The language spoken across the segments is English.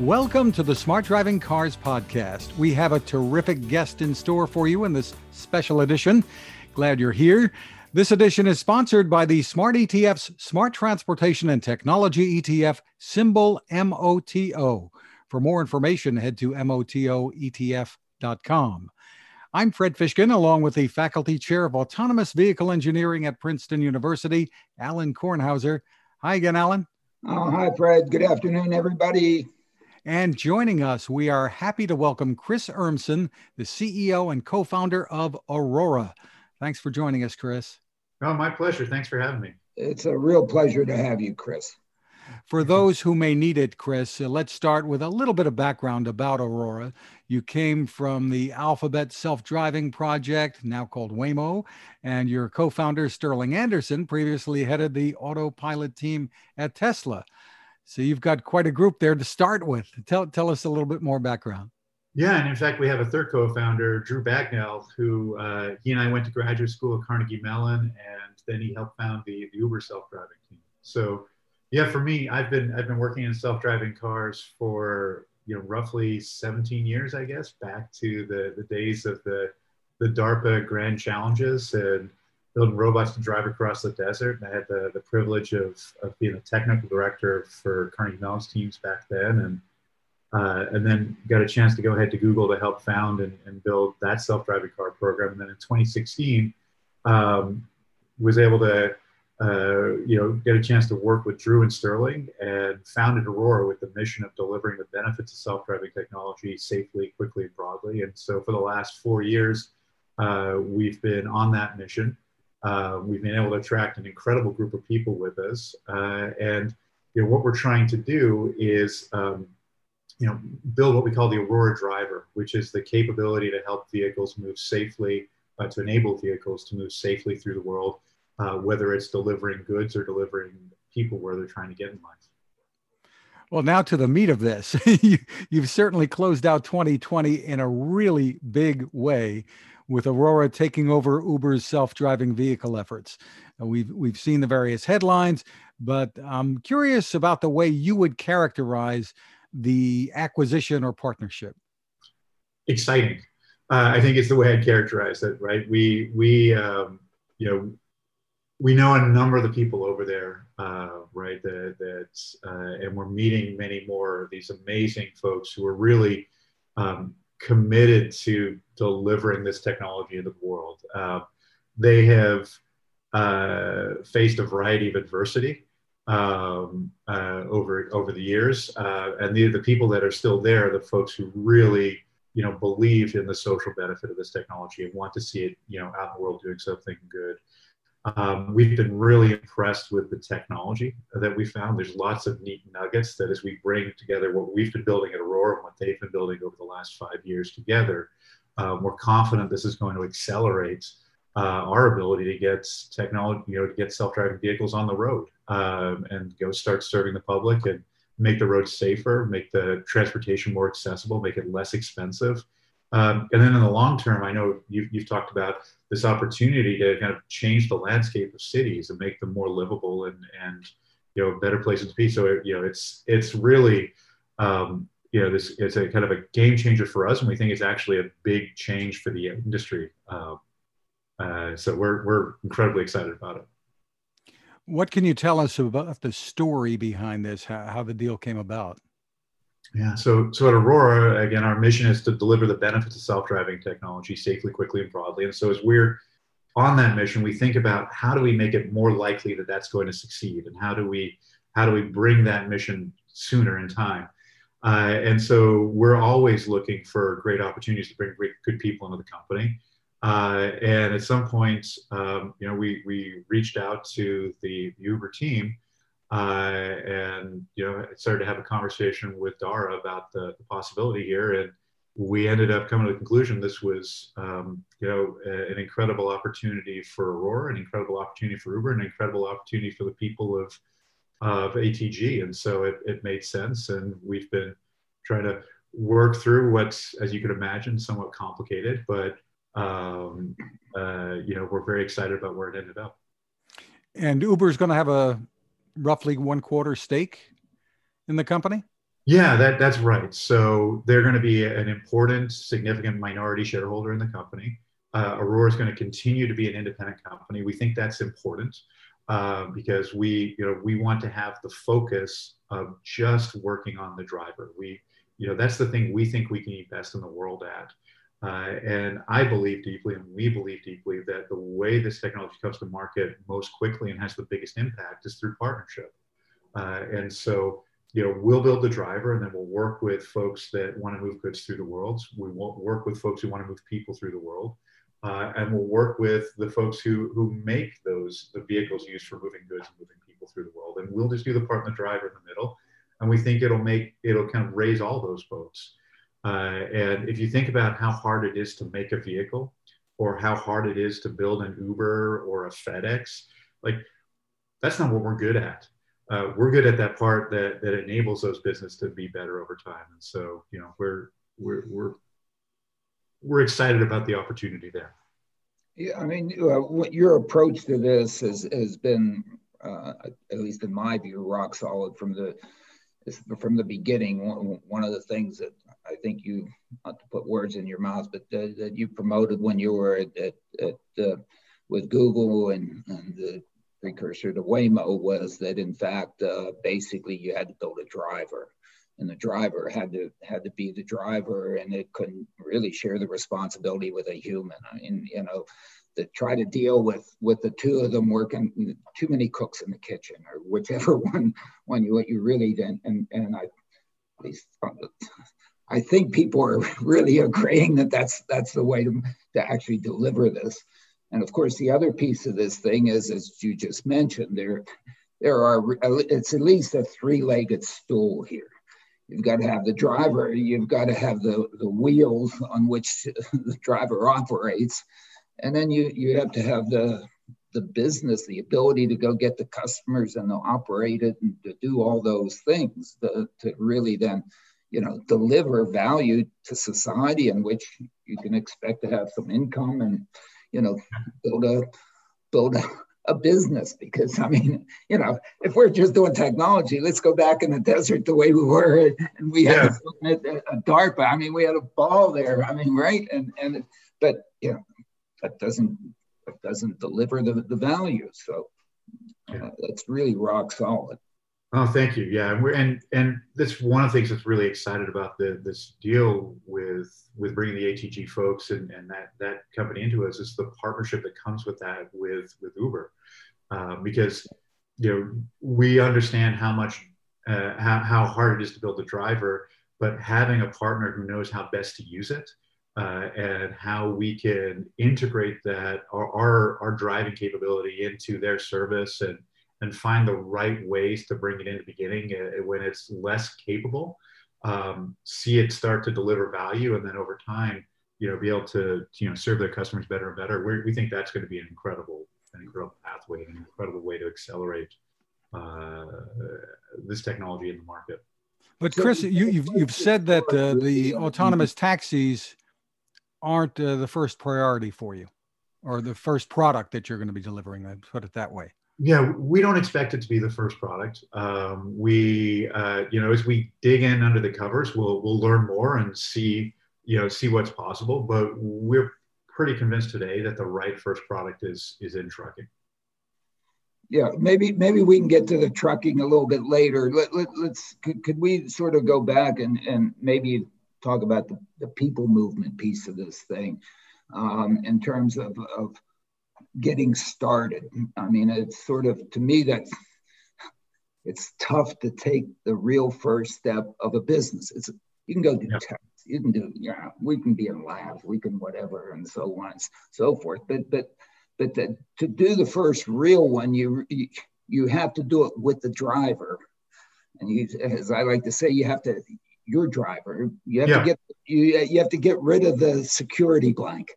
Welcome to the Smart Driving Cars podcast. We have a terrific guest in store for you in this special edition. Glad you're here. This edition is sponsored by the Smart ETF's Smart Transportation and Technology ETF, symbol MOTO. For more information, head to MOTOETF.com. I'm Fred Fishkin, along with the Faculty Chair of Autonomous Vehicle Engineering at Princeton University, Alain Kornhauser. Hi again, Alain. Oh, hi, Fred. Good afternoon, everybody. And joining us, we are happy to welcome Chris Urmson, the CEO and co founder of Aurora. Thanks for joining us, Chris. Oh, my pleasure. Thanks for having me. It's a real pleasure to have you, Chris. For those who may need it, Chris, uh, let's start with a little bit of background about Aurora. You came from the Alphabet Self Driving Project, now called Waymo, and your co founder, Sterling Anderson, previously headed the autopilot team at Tesla. So you've got quite a group there to start with. Tell, tell us a little bit more background. Yeah, and in fact, we have a third co-founder, Drew Bagnell, who uh, he and I went to graduate school at Carnegie Mellon, and then he helped found the, the Uber self-driving team. So, yeah, for me, I've been I've been working in self-driving cars for you know roughly 17 years, I guess, back to the the days of the the DARPA grand challenges and building robots to drive across the desert. And I had the, the privilege of, of being a technical director for Carnegie Mellon's teams back then. And, uh, and then got a chance to go ahead to Google to help found and, and build that self-driving car program. And then in 2016, um, was able to, uh, you know, get a chance to work with Drew and Sterling and founded Aurora with the mission of delivering the benefits of self-driving technology safely, quickly, and broadly. And so for the last four years, uh, we've been on that mission. Uh, we've been able to attract an incredible group of people with us. Uh, and you know, what we're trying to do is um, you know, build what we call the Aurora Driver, which is the capability to help vehicles move safely, uh, to enable vehicles to move safely through the world, uh, whether it's delivering goods or delivering people where they're trying to get in life. Well, now to the meat of this. you, have certainly closed out 2020 in a really big way with Aurora taking over Uber's self-driving vehicle efforts. Uh, we've we've seen the various headlines, but I'm curious about the way you would characterize the acquisition or partnership. Exciting, uh, I think it's the way I'd characterize it. Right? We we um, you know we know a number of the people over there, uh, right? That, that uh, and we're meeting many more of these amazing folks who are really um, committed to delivering this technology into the world. Uh, they have uh, faced a variety of adversity um, uh, over over the years, uh, and the the people that are still there, the folks who really you know believe in the social benefit of this technology and want to see it you know out in the world doing something good. Um, we've been really impressed with the technology that we found. There's lots of neat nuggets that as we bring together what we've been building at Aurora and what they've been building over the last five years together, um, we're confident this is going to accelerate uh, our ability to get technology, you know, to get self-driving vehicles on the road um, and go start serving the public and make the roads safer, make the transportation more accessible, make it less expensive. Um, and then in the long term, I know you've, you've talked about this opportunity to kind of change the landscape of cities and make them more livable and, and you know better places to be. So it, you know it's it's really um, you know this it's a kind of a game changer for us, and we think it's actually a big change for the industry. Uh, uh, so we're we're incredibly excited about it. What can you tell us about the story behind this? How, how the deal came about? Yeah, so so at Aurora, again, our mission is to deliver the benefits of self-driving technology safely, quickly, and broadly. And so as we're on that mission, we think about how do we make it more likely that that's going to succeed, and how do we how do we bring that mission sooner in time. Uh, and so we're always looking for great opportunities to bring great, good people into the company. Uh, and at some point, um, you know, we, we reached out to the Uber team uh, and, you know, I started to have a conversation with Dara about the, the, possibility here. And we ended up coming to the conclusion this was, um, you know, a, an incredible opportunity for Aurora, an incredible opportunity for Uber, an incredible opportunity for the people of, of ATG. And so it, it made sense. And we've been trying to work through what's, as you could imagine, somewhat complicated, but um, uh, you know, we're very excited about where it ended up. And Uber is going to have a roughly one quarter stake in the company. Yeah, that, that's right. So they're going to be an important, significant minority shareholder in the company. Uh, Aurora is going to continue to be an independent company. We think that's important uh, because we, you know, we want to have the focus of just working on the driver. We, you know, that's the thing we think we can be best in the world at. Uh, and I believe deeply, and we believe deeply, that the way this technology comes to market most quickly and has the biggest impact is through partnership. Uh, and so, you know, we'll build the driver, and then we'll work with folks that want to move goods through the world. We won't work with folks who want to move people through the world, uh, and we'll work with the folks who who make those the vehicles used for moving goods and moving people through the world. And we'll just do the part in the driver in the middle, and we think it'll make it'll kind of raise all those boats. Uh, and if you think about how hard it is to make a vehicle or how hard it is to build an Uber or a FedEx, like that's not what we're good at. Uh, we're good at that part that, that enables those business to be better over time. And so, you know, we're, we're, we're, we're excited about the opportunity there. Yeah, I mean, uh, what your approach to this has, has been, uh, at least in my view, rock solid from the from the beginning. One of the things that I think you, not to put words in your mouth, but that you promoted when you were at, at, at uh, with Google and, and, the precursor to Waymo was that in fact, uh, basically you had to build a driver and the driver had to had to be the driver and it couldn't really share the responsibility with a human. I mean, you know, to try to deal with with the two of them working too many cooks in the kitchen or whichever one one you what you really did and and I at least uh, I think people are really agreeing that that's that's the way to, to actually deliver this. And of course, the other piece of this thing is, as you just mentioned, there there are it's at least a three-legged stool here. You've got to have the driver, you've got to have the, the wheels on which the driver operates, and then you you have to have the the business, the ability to go get the customers and to operate it and to do all those things to, to really then you know, deliver value to society in which you can expect to have some income and, you know, build a build a, a business. Because I mean, you know, if we're just doing technology, let's go back in the desert the way we were, and we had a, a DARPA. I mean, we had a ball there. I mean, right? And and but you know, that doesn't that doesn't deliver the the value. So uh, that's really rock solid. Oh, thank you. Yeah, and and and that's one of the things that's really excited about the this deal with with bringing the ATG folks and, and that that company into us is the partnership that comes with that with with Uber, uh, because you know we understand how much uh, how how hard it is to build a driver, but having a partner who knows how best to use it. Uh, and how we can integrate that our, our, our driving capability into their service and and find the right ways to bring it in the beginning uh, when it's less capable um, see it start to deliver value and then over time you know be able to you know serve their customers better and better. We're, we think that's going to be an incredible an incredible pathway an incredible way to accelerate uh, this technology in the market. But chris you, have you've, you've said that uh, the autonomous taxis aren't uh, the first priority for you or the first product that you're going to be delivering I put it that way yeah, we don't expect it to be the first product. Um, we, uh, you know, as we dig in under the covers, we'll we'll learn more and see, you know, see what's possible. But we're pretty convinced today that the right first product is is in trucking. Yeah, maybe maybe we can get to the trucking a little bit later. Let, let, let's could, could we sort of go back and and maybe talk about the, the people movement piece of this thing um, in terms of of getting started. I mean, it's sort of to me that's it's tough to take the real first step of a business. It's you can go do yeah. taxis, You can do, yeah, we can be in labs, we can whatever, and so on and so forth. But but but the, to do the first real one, you, you you have to do it with the driver, and you, as I like to say, you have to your driver. You have yeah. to get you you have to get rid of the security blank.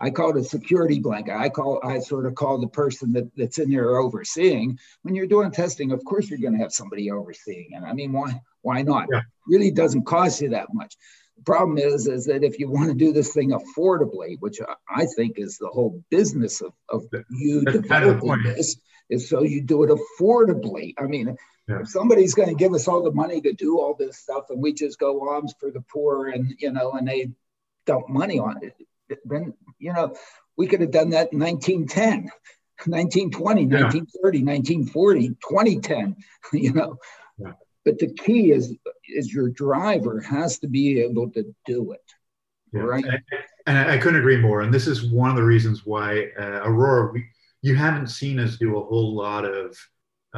I call it a security blanket. I call I sort of call the person that, that's in there overseeing. When you're doing testing, of course you're going to have somebody overseeing. And I mean, why why not? Yeah. It really doesn't cost you that much. The problem is is that if you want to do this thing affordably, which I think is the whole business of, of you that's developing kind of this, is so you do it affordably. I mean, yeah. if somebody's going to give us all the money to do all this stuff and we just go arms for the poor and you know and they dump money on it then you know we could have done that in 1910 1920 yeah. 1930 1940 2010 you know yeah. but the key is is your driver has to be able to do it right and I, I, couldn't agree more and this is one of the reasons why uh, aurora we, you haven't seen us do a whole lot of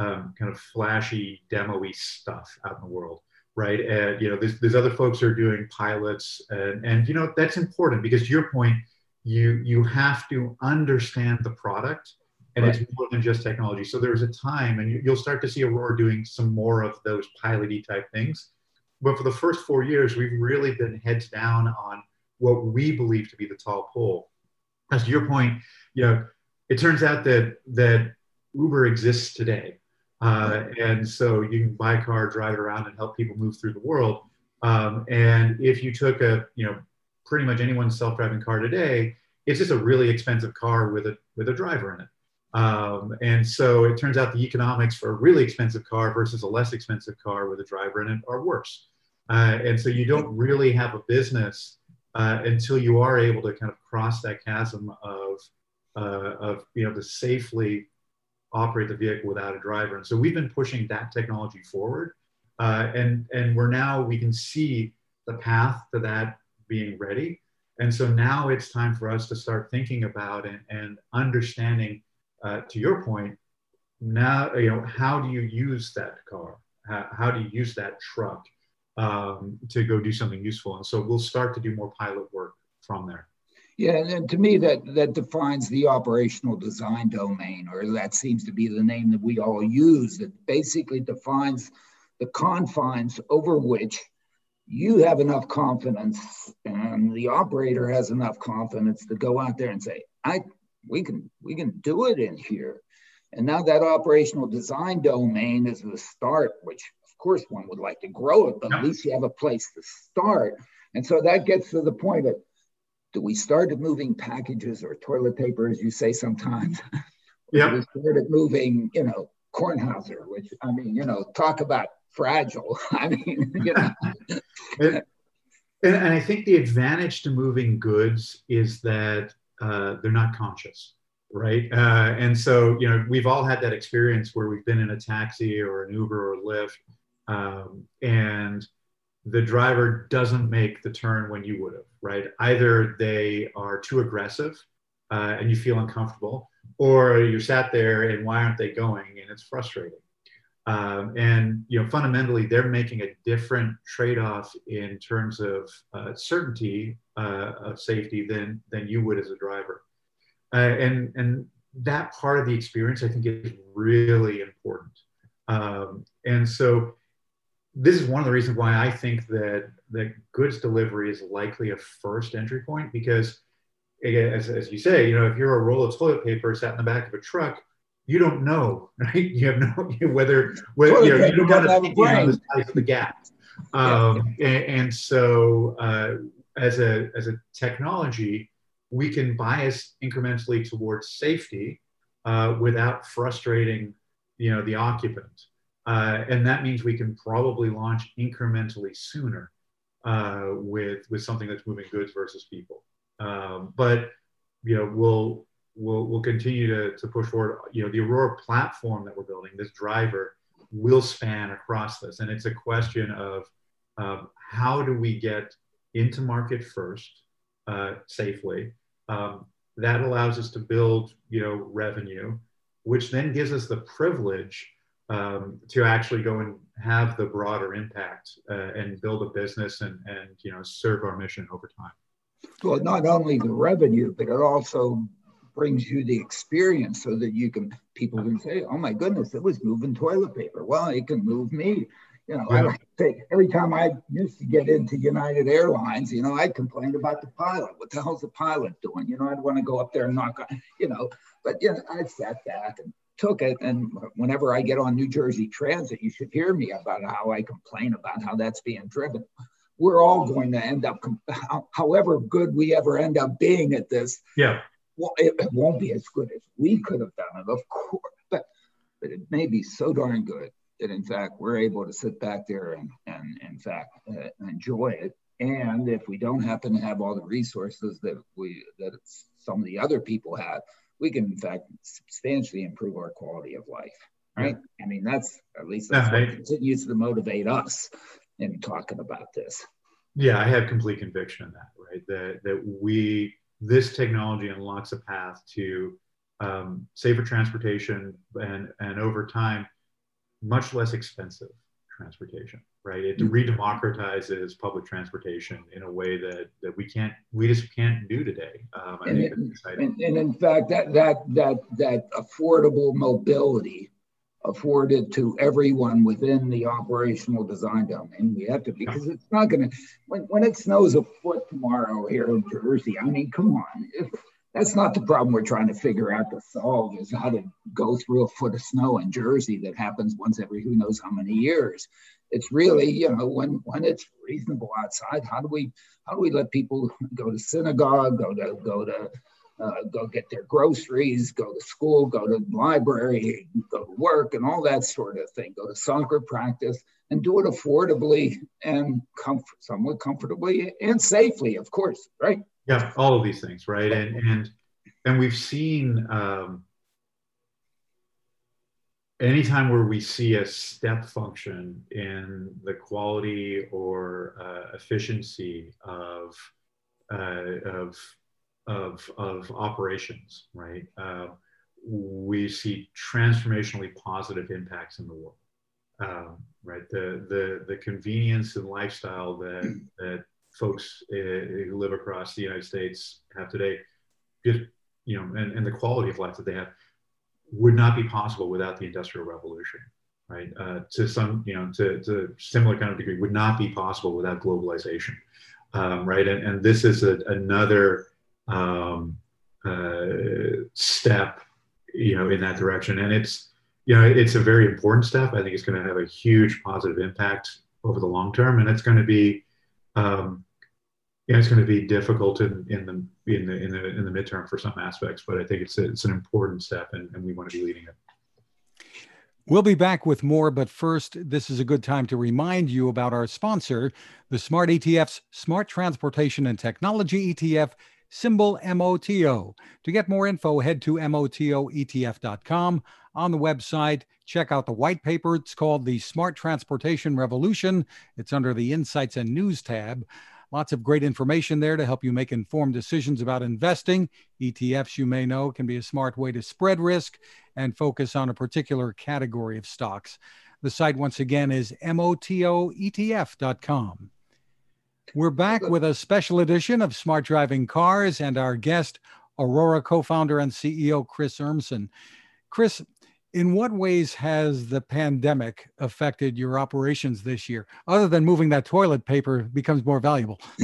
um, kind of flashy demo-y stuff out in the world right? And you know, there's, there's other folks who are doing pilots, and and you know that's important because to your point, you you have to understand the product, and right. it's more than just technology. So there's a time, and you, will start to see Aurora doing some more of those piloty type things. But for the first four years, we've really been heads down on what we believe to be the tall pole. As to your point, you know, it turns out that that Uber exists today uh, and so you can buy a car, drive it around, and help people move through the world. Um, and if you took a, you know, pretty much anyone's self-driving car today, it's just a really expensive car with a with a driver in it. Um, and so it turns out the economics for a really expensive car versus a less expensive car with a driver in it are worse. Uh, and so you don't really have a business uh, until you are able to kind of cross that chasm of uh, of you know to safely operate the vehicle without a driver. And so we've been pushing that technology forward. Uh, and, and we're now, we can see the path to that being ready. And so now it's time for us to start thinking about and, and understanding, uh, to your point, now, you know, how do you use that car? How, how do you use that truck um, to go do something useful? And so we'll start to do more pilot work from there. Yeah, and to me, that that defines the operational design domain, or that seems to be the name that we all use. That basically defines the confines over which you have enough confidence, and the operator has enough confidence to go out there and say, "I, we can, we can do it in here." And now that operational design domain is the start, which of course one would like to grow it, but at least you have a place to start. And so that gets to the point of we start moving packages or toilet paper, as you say sometimes? Yeah. we started moving, you know, Kornhauser, which I mean, you know, talk about fragile. I mean, you know. and, and, I think the advantage to moving goods is that uh, they're not conscious, right? Uh, and so, you know, we've all had that experience where we've been in a taxi or an Uber or Lyft, um, and the driver doesn't make the turn when you would have, right? Either they are too aggressive uh, and you feel uncomfortable, or you sat there and why aren't they going? And it's frustrating. Um, and you know, fundamentally, they're making a different trade-off in terms of uh, certainty uh, of safety than than you would as a driver. Uh, and and that part of the experience, I think, is really important. Um, and so this is one of the reasons why I think that the goods delivery is likely a first entry point because, as, as you say, you know, if you're a roll of toilet paper sat in the back of a truck, you don't know, right? You have no whether, whether you, know, you don't know how to the size of the gap. Um, yeah. and, and, so, uh, as a as a technology, we can bias incrementally towards safety uh, without frustrating, you know, the occupant. Uh, and that means we can probably launch incrementally sooner uh, with with something that's moving goods versus people. Um, but you know, we'll we'll we'll continue to, to push forward. You know, the Aurora platform that we're building, this driver, will span across this, and it's a question of um, how do we get into market first uh, safely. Um, that allows us to build, you know, revenue, which then gives us the privilege um, to actually go and have the broader impact uh, and build a business and, and you know serve our mission over time. Well, not only the revenue, but it also brings you the experience so that you can people can say, "Oh my goodness, it was moving toilet paper." Well, it can move me. You know, yeah. I say every time I used to get into United Airlines, you know, I complained about the pilot. What the hell's the pilot doing? You know, I'd want to go up there and knock on, you know, but you know, I sat back and took it. And whenever I get on New Jersey Transit, you should hear me about how I complain about how that's being driven. We're all going to end up, however good we ever end up being at this. Yeah. Well, it, it won't be as good as we could have done it, of course, but but it may be so darn good that in fact we're able to sit back there and and in fact uh, enjoy it. And if we don't happen to have all the resources that we that some of the other people have, we can in fact substantially improve our quality of life right? Yeah. i mean that's at least that's what I, continues to motivate us in talking about this. Yeah i have complete conviction in that right? That that we this technology unlocks a path to um, safer transportation and and over time much less expensive transportation right? It mm-hmm. redemocratizes public transportation in a way that, that we can't, we just can't do today. Um, and, it, and, and, in fact, that that that that affordable mobility afforded to everyone within the operational design domain. We have to because it's not going to when when it snows a foot tomorrow here in Jersey. I mean, come on. If, that's not the problem we're trying to figure out to solve is how to go through a foot of snow in Jersey that happens once every who knows how many years. It's really you know when when it's reasonable outside how do we how do we let people go to synagogue go to go to uh, go get their groceries go to school go to the library go to work and all that sort of thing go to soccer practice and do it affordably and comfort, somewhat comfortably and safely of course right yeah all of these things right and and and we've seen um, anytime where we see a step function in the quality or uh, efficiency of, uh, of, of, of operations, right? Uh, we see transformationally positive impacts in the world. Um, right, the, the the convenience and lifestyle that that folks uh, who live across the United States have today, just you know, and, and the quality of life that they have would not be possible without the industrial revolution right? Uh, to some you know to, to similar kind of degree would not be possible without globalization um, right? And, and this is a, another um, uh, step you know in that direction. And it's you know it's a very important step. I think it's going to have a huge positive impact over the long term and it's going to be um, yeah, it's going to be difficult in, in the in the in the in the midterm for some aspects, but I think it's a, it's an important step, and, and we want to be leading it. We'll be back with more, but first, this is a good time to remind you about our sponsor, the Smart ETF's Smart Transportation and Technology ETF, symbol MOTO. To get more info, head to MOTOETF.com. On the website, check out the white paper. It's called The Smart Transportation Revolution. It's under the Insights and News tab. Lots of great information there to help you make informed decisions about investing. ETFs, you may know, can be a smart way to spread risk and focus on a particular category of stocks. The site, once again, is motoetf.com. We're back with a special edition of Smart Driving Cars and our guest, Aurora co founder and CEO Chris Urmson. Chris, in what ways has the pandemic affected your operations this year other than moving that toilet paper becomes more valuable?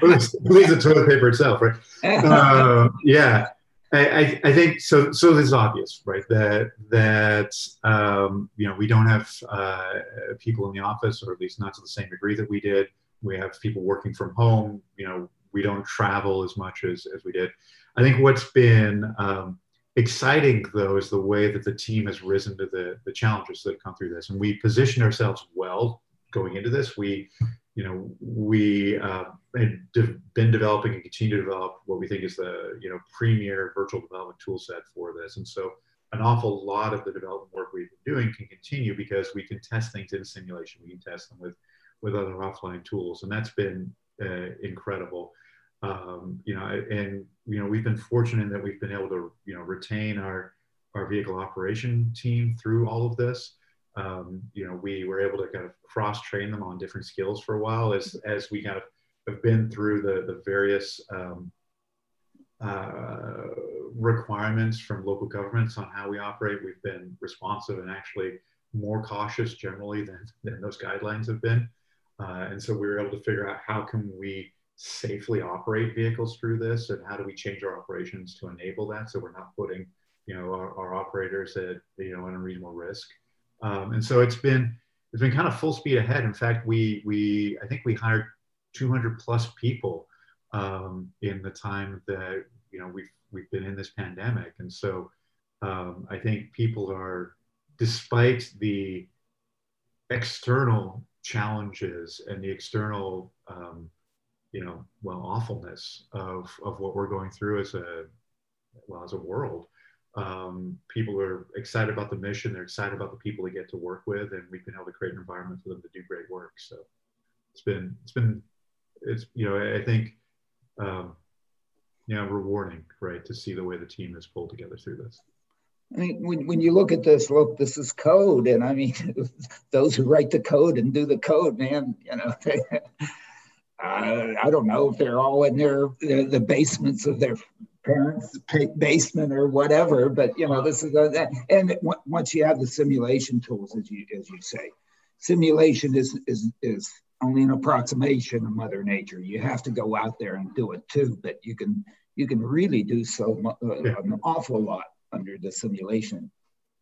Well, it's, the toilet paper itself right? Uh, yeah I, I, think so so this is obvious right? That that um, you know we don't have uh, people in the office or at least not to the same degree that we did. We have people working from home. You know we don't travel as much as, as we did. I think what's been um, exciting though is the way that the team has risen to the, the challenges that have come through this. And we position ourselves well going into this. We you know we uh, been developing and continue to develop what we think is the you know premier virtual development tool set for this. And so an awful lot of the development work we've been doing can continue because we can test things in simulation. We can test them with with other offline tools. And that's been uh, incredible. Um, you know, and you know, we've been fortunate that we've been able to, you know, retain our our vehicle operation team through all of this. Um, you know, we were able to kind of cross train them on different skills for a while as, as we kind of have been through the, the various um, uh, requirements from local governments on how we operate. We've been responsive and actually more cautious generally than, than those guidelines have been. Uh, and so we were able to figure out how can we safely operate vehicles through this and how do we change our operations to enable that so we're not putting you know our, our operators at you know an unreasonable risk um, and so it's been it's been kind of full speed ahead. In fact we we i think we hired 200 plus people um, in the time that you know we've we've been in this pandemic. And so um, i think people are despite the external challenges and the external um, you know well awfulness of of what we're going through as a well as a world um, people are excited about the mission they're excited about the people they get to work with and we've been able to create an environment for them to do great work so it's been it's been it's you know i think um, know rewarding right to see the way the team has pulled together through this I mean, when, when you look at this, look, this is code. And I mean, those who write the code and do the code, man, you know, they, uh, I don't know if they're all in their, the, the basements of their parents' basement or whatever, but you know, this is, a, and once you have the simulation tools, as you, as you say, simulation is, is, is only an approximation of mother nature. You have to go out there and do it too, but you can, you can really do so uh, an awful lot under the simulation.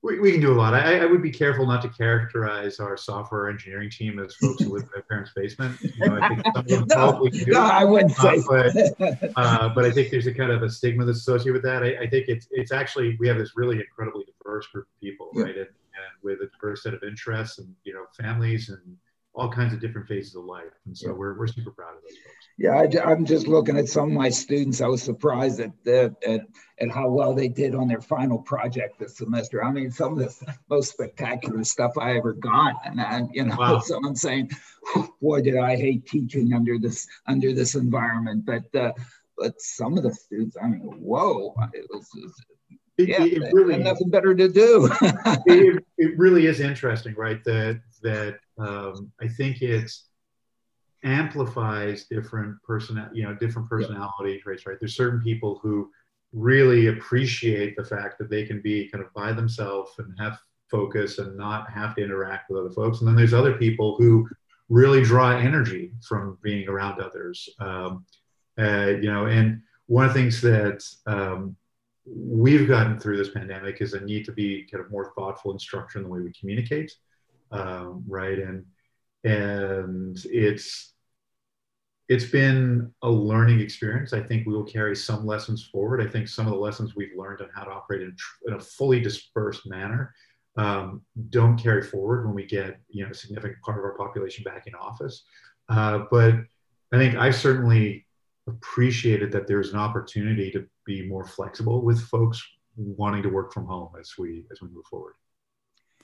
We, we can do a lot. I, I would be careful not to characterize our software engineering team as folks who live in their parents' basement. You know, I think some of them no, do. No, I wouldn't uh, say. But, uh, but I think there's a kind of a stigma that's associated with that. I, I, think it's it's actually we have this really incredibly diverse group of people, right? And, and with a diverse set of interests and you know families and all kinds of different phases of life. And so yeah. we're, we're super proud of those folks. Yeah, I, am just looking at some of my students. I was surprised at, the, at, at how well they did on their final project this semester. I mean, some of the most spectacular stuff I ever got. And I, you know, wow. someone saying, boy, did I hate teaching under this, under this environment. But, uh, but some of the students, I mean, whoa, it was, it was yeah, it really nothing better to do. it, it really is interesting, right? That that um, I think it amplifies different person, you know, different personality yeah. traits, right? There's certain people who really appreciate the fact that they can be kind of by themselves and have focus and not have to interact with other folks. And then there's other people who really draw energy from being around others. Um, uh, you know, and one of the things that um, we've gotten through this pandemic is a need to be kind of more thoughtful and structured in the way we communicate, um, right? And and it's it's been a learning experience. I think we will carry some lessons forward. I think some of the lessons we've learned on how to operate in, in a fully dispersed manner um, don't carry forward when we get you know a significant part of our population back in office. Uh, but I think I certainly appreciated that there's an opportunity to be more flexible with folks wanting to work from home as we as we move forward.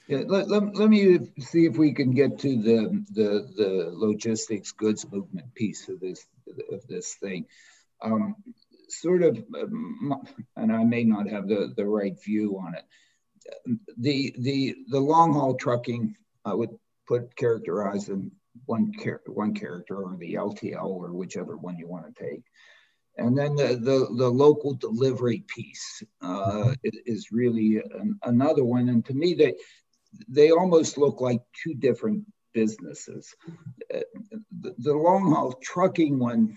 Yeah, let, let, let me see if we can get to the, the the logistics goods movement piece of this of this thing. Um, sort of, um, and I may not have the, the right view on it. The the the long haul trucking, I would put characterize in one char- one character or the LTL or whichever one you want to take. And then the, the, the local delivery piece uh, is really an, another one. And to me, they, they almost look like two different businesses. The, the long haul trucking one,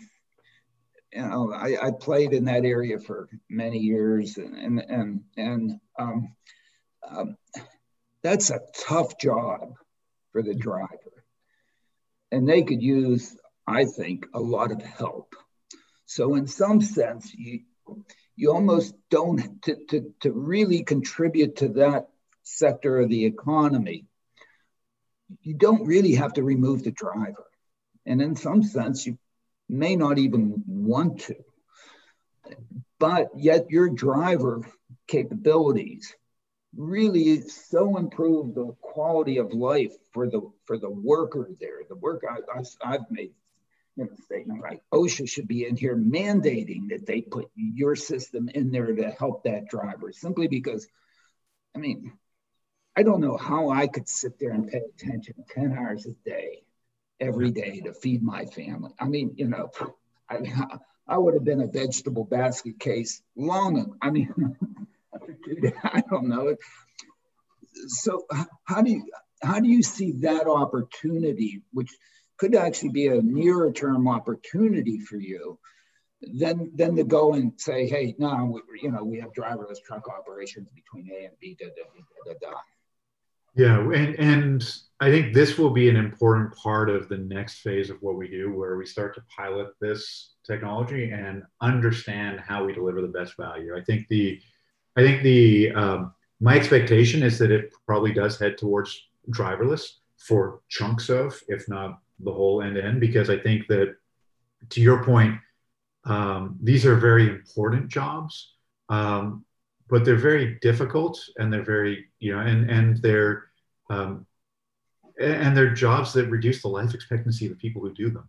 you know, I, I, played in that area for many years, and and and, and um, um, that's a tough job for the driver, and they could use, I think, a lot of help. So in some sense, you you almost don't to, to, to really contribute to that sector of the economy, you don't really have to remove the driver. And in some sense, you may not even want to. But yet your driver capabilities really so improve the quality of life for the for the worker there. The work I, have made you know, statement like OSHA should be in here mandating that they put your system in there to help that driver simply because I mean, I don't know how I could sit there and pay attention 10 hours a day, every day to feed my family. I mean, you know, I, I would have been a vegetable basket case long. I mean, I don't know. So how do you how do you see that opportunity, which could actually be a nearer term opportunity for you, then then to go and say, hey, no, you know, we have driverless truck operations between A and B. Da, da, da, yeah, and and I think this will be an important part of the next phase of what we do, where we start to pilot this technology and understand how we deliver the best value. I think the I think the um, my expectation is that it probably does head towards driverless for chunks of, if not the whole end to end, because I think that to your point, um, these are very important jobs, um, but they're very difficult and they're very, you know, and, and they're, um, and they're jobs that reduce the life expectancy of the people who do them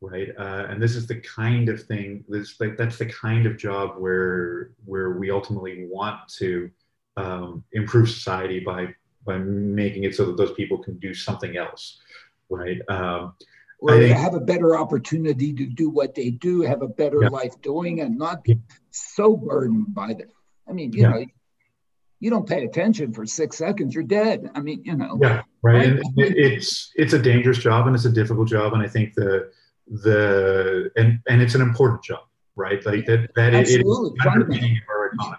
right uh, and this is the kind of thing this like that's the kind of job where where we ultimately want to um, improve society by by making it so that those people can do something else, right? Um, or think, have a better opportunity to do what they do, have a better yeah. life doing, and not be so burdened by the. I mean, you yeah. know, you don't pay attention for six seconds, you're dead. I mean, you know. Yeah, right. right? And it's it's a dangerous job and it's a difficult job, and I think the the and and it's an important job, right? Like that that Absolutely. it is underpinning our economy.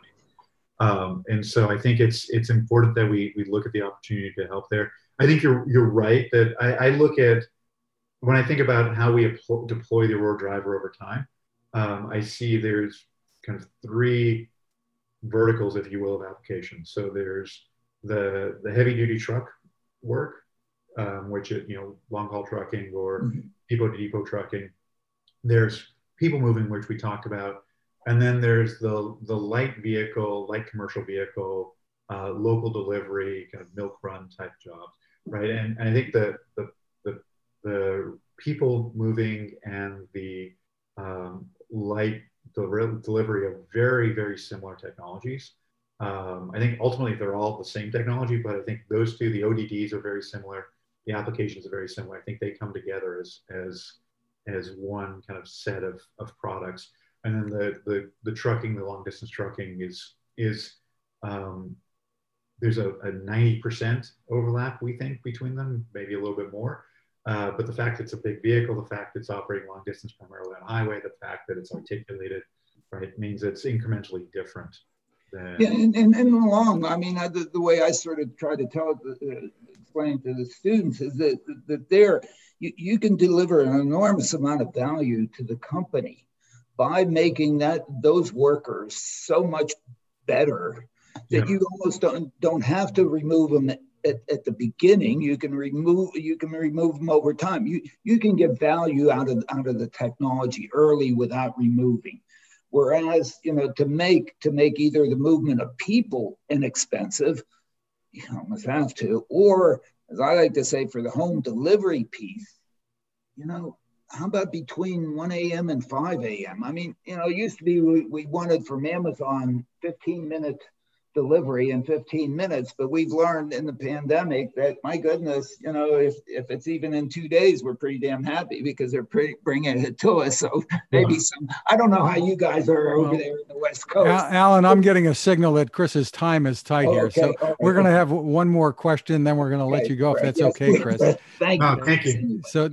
Um, and so I think it's it's important that we we look at the opportunity to help there. I think you're you're right that I, I look at when I think about how we deploy the Aurora driver over time. Um, I see there's kind of three verticals, if you will, of applications. So there's the the heavy duty truck work, um, which is you know long haul trucking or mm-hmm. depot to depot trucking. There's people moving, which we talked about. And then there's the, the light vehicle, light commercial vehicle, uh, local delivery, kind of milk run type jobs, right? And, and I think the, the, the, the people moving and the um, light del- delivery of very, very similar technologies. Um, I think ultimately they're all the same technology, but I think those two, the ODDs are very similar. The applications are very similar. I think they come together as, as, as one kind of set of, of products and then the the, the trucking, the long distance trucking is is um, there's a, a 90% overlap we think between them, maybe a little bit more. Uh, but the fact it's a big vehicle, the fact it's operating long distance primarily on highway, the fact that it's articulated, right, means it's incrementally different. Than... Yeah, and, and, and along, I mean, I, the, the way I sort of try to tell, uh, explain to the students is that, that there, you, you can deliver an enormous amount of value to the company by making that those workers so much better that yeah. you almost don't don't have to remove them at, at the beginning you can remove you can remove them over time you you can get value out of out of the technology early without removing whereas you know to make to make either the movement of people inexpensive you almost have to or as i like to say for the home delivery piece you know how about between 1 a.m. and 5 a.m.? I mean, you know, it used to be we, we wanted from Amazon 15 minute delivery in 15 minutes but we've learned in the pandemic that my goodness you know if, if it's even in two days we're pretty damn happy because they're pretty bringing it to us. So maybe some i don't know how you guys are over well, there in the west coast. Alain i'm getting a signal that chris's time is tight oh, here. Okay. so okay. we're going to have one more question then we're going to okay. let you go if that's yes, okay chris. thank oh, you. thank you. So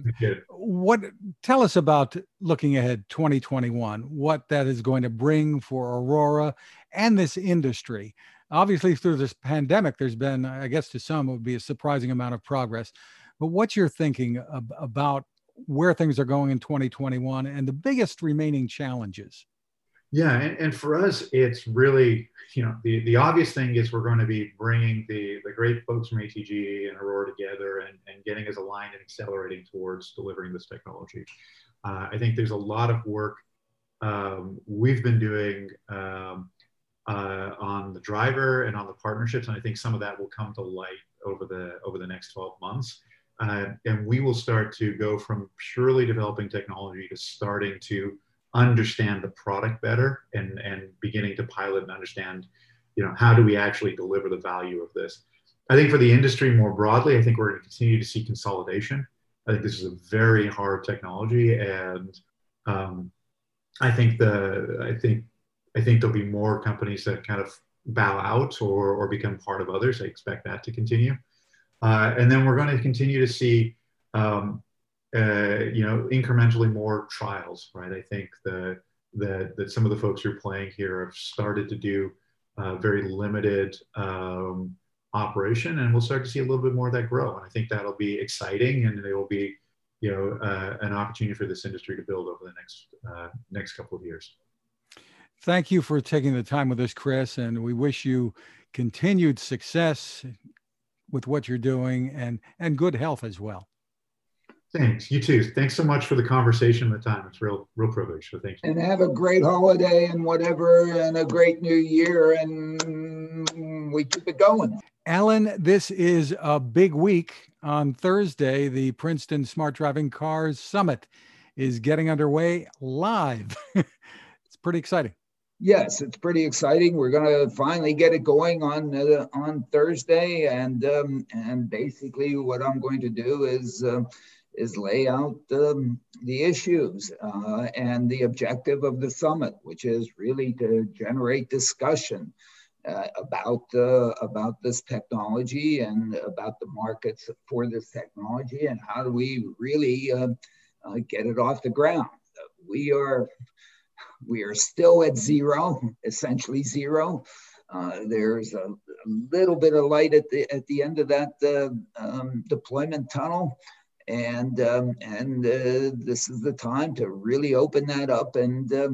what tell us about looking ahead 2021 what that is going to bring for aurora and this industry. Obviously, through this pandemic, there's been, I guess, to some, it would be a surprising amount of progress. But what's your thinking ab- about where things are going in 2021 and the biggest remaining challenges? Yeah, and, and, for us, it's really, you know, the, the obvious thing is we're going to be bringing the, the great folks from ATG and Aurora together and, and getting us aligned and accelerating towards delivering this technology. Uh, I think there's a lot of work um, we've been doing um, uh, on the driver and on the partnerships. And I think some of that will come to light over the over the next 12 months. Uh, and we will start to go from purely developing technology to starting to understand the product better and, and beginning to pilot and understand you know, how do we actually deliver the value of this? I think for the industry more broadly, I think we're going to continue to see consolidation. I think this is a very hard technology, and um, I think the I think I think there'll be more companies that kind of bow out or or become part of others. I expect that to continue, uh, and then we're going to continue to see um, uh, you know incrementally more trials. Right? I think the that that some of the folks who are playing here have started to do uh, very limited um, operation, and we'll start to see a little bit more of that grow. And I think that'll be exciting, and it will be, you know, uh, an opportunity for this industry to build over the next uh, next couple of years. Thank you for taking the time with us, Chris, and we wish you continued success with what you're doing and and good health as well. Thanks. You too. Thanks so much for the conversation and the time. It's real, real privilege. So thank you. And have a great holiday and whatever, and a great new year, and we keep it going. Alain, this is a big week. On Thursday, the Princeton Smart Driving Cars Summit is getting underway live. it's pretty exciting. Yes, it's pretty exciting. We're going to finally get it going on uh, on Thursday, and um, and basically what I'm going to do is. Uh, is lay out um, the issues uh, and the objective of the summit, which is really to generate discussion uh, about uh, about this technology and about the markets for this technology and how do we really uh, uh, get it off the ground. We are we are still at zero, essentially zero. Uh, there's a, a, little bit of light at the at the end of that um, deployment tunnel and um, and uh, this is the time to really open that up and uh,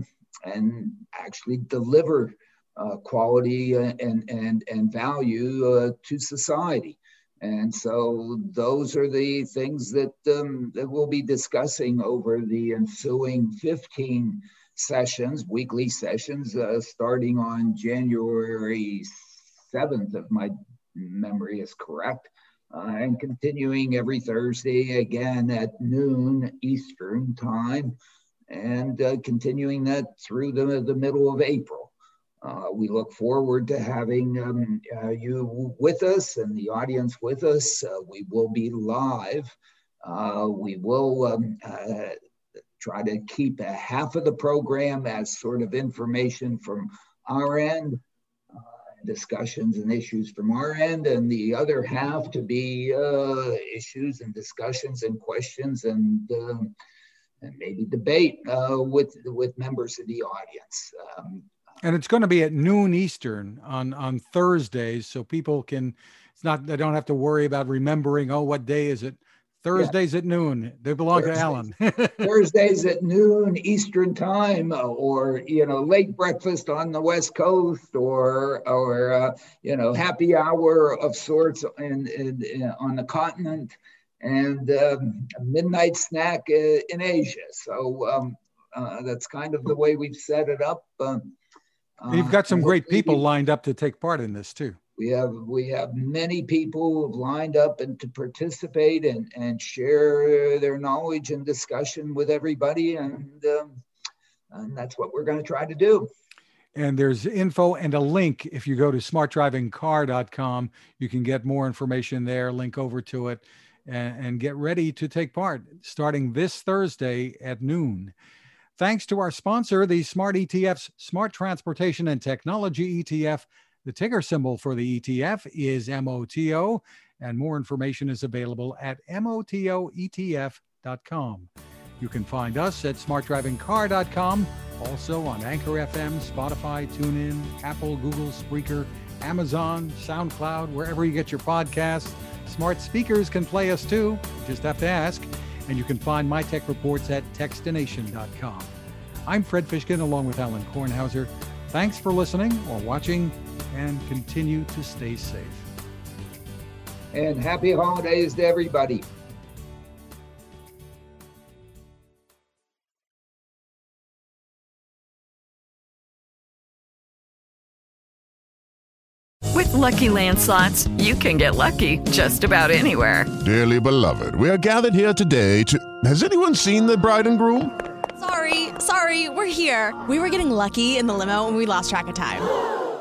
and actually deliver uh, quality and and and value uh, to society. And so those are the things that um, that we'll be discussing over the ensuing 15 sessions, weekly sessions, uh, starting on January 7th, if my memory is correct uh, and continuing every Thursday again at noon Eastern time, and uh, continuing that through the, the middle of April. Uh, we look forward to having um, uh, you with us and the audience with us. Uh, we will be live. Uh, we will um, try to keep a half of the program as sort of information from our end discussions and issues from our end, and the other half to be uh, issues and discussions and questions and, um, and maybe debate uh, with with members of the audience. Um, and it's going to be at noon Eastern on on Thursdays, so people can. It's not they don't have to worry about remembering. Oh, what day is it? Thursdays yeah. at noon. They belong Thursdays. to Alain. Thursdays at noon Eastern time, uh, or you know, late breakfast on the West Coast, or or uh, you know, happy hour of sorts in, in, in on the continent, and um, midnight snack uh, in Asia. So um, uh, that's kind of the way we've set it up. Um, You've got some great people lined up to take part in this too. We have we have many people lined up and to participate and, and share their knowledge and discussion with everybody, and um, and that's what we're going to try to do. And there's info and a link. If you go to smartdrivingcar.com, you can get more information there. Link over to it, and, and get ready to take part starting this Thursday at noon. Thanks to our sponsor, the Smart ETF's Smart Transportation and Technology ETF the ticker symbol for the ETF is MOTO, and more information is available at MOTOETF.com. You can find us at smartdrivingcar.com, also on Anchor FM, Spotify, TuneIn, Apple, Google, Spreaker, Amazon, SoundCloud, wherever you get your podcasts. Smart speakers can play us too. Just have to ask. And you can find my tech reports at techstination.com. I'm Fred Fishkin along with Alain Kornhauser. Thanks for listening or watching and continue to stay safe. And happy holidays to everybody. With lucky landslots, you can get lucky just about anywhere. Dearly beloved, we are gathered here today to. Has anyone seen the bride and groom? Sorry, sorry, we're here. We were getting lucky in the limo and we lost track of time.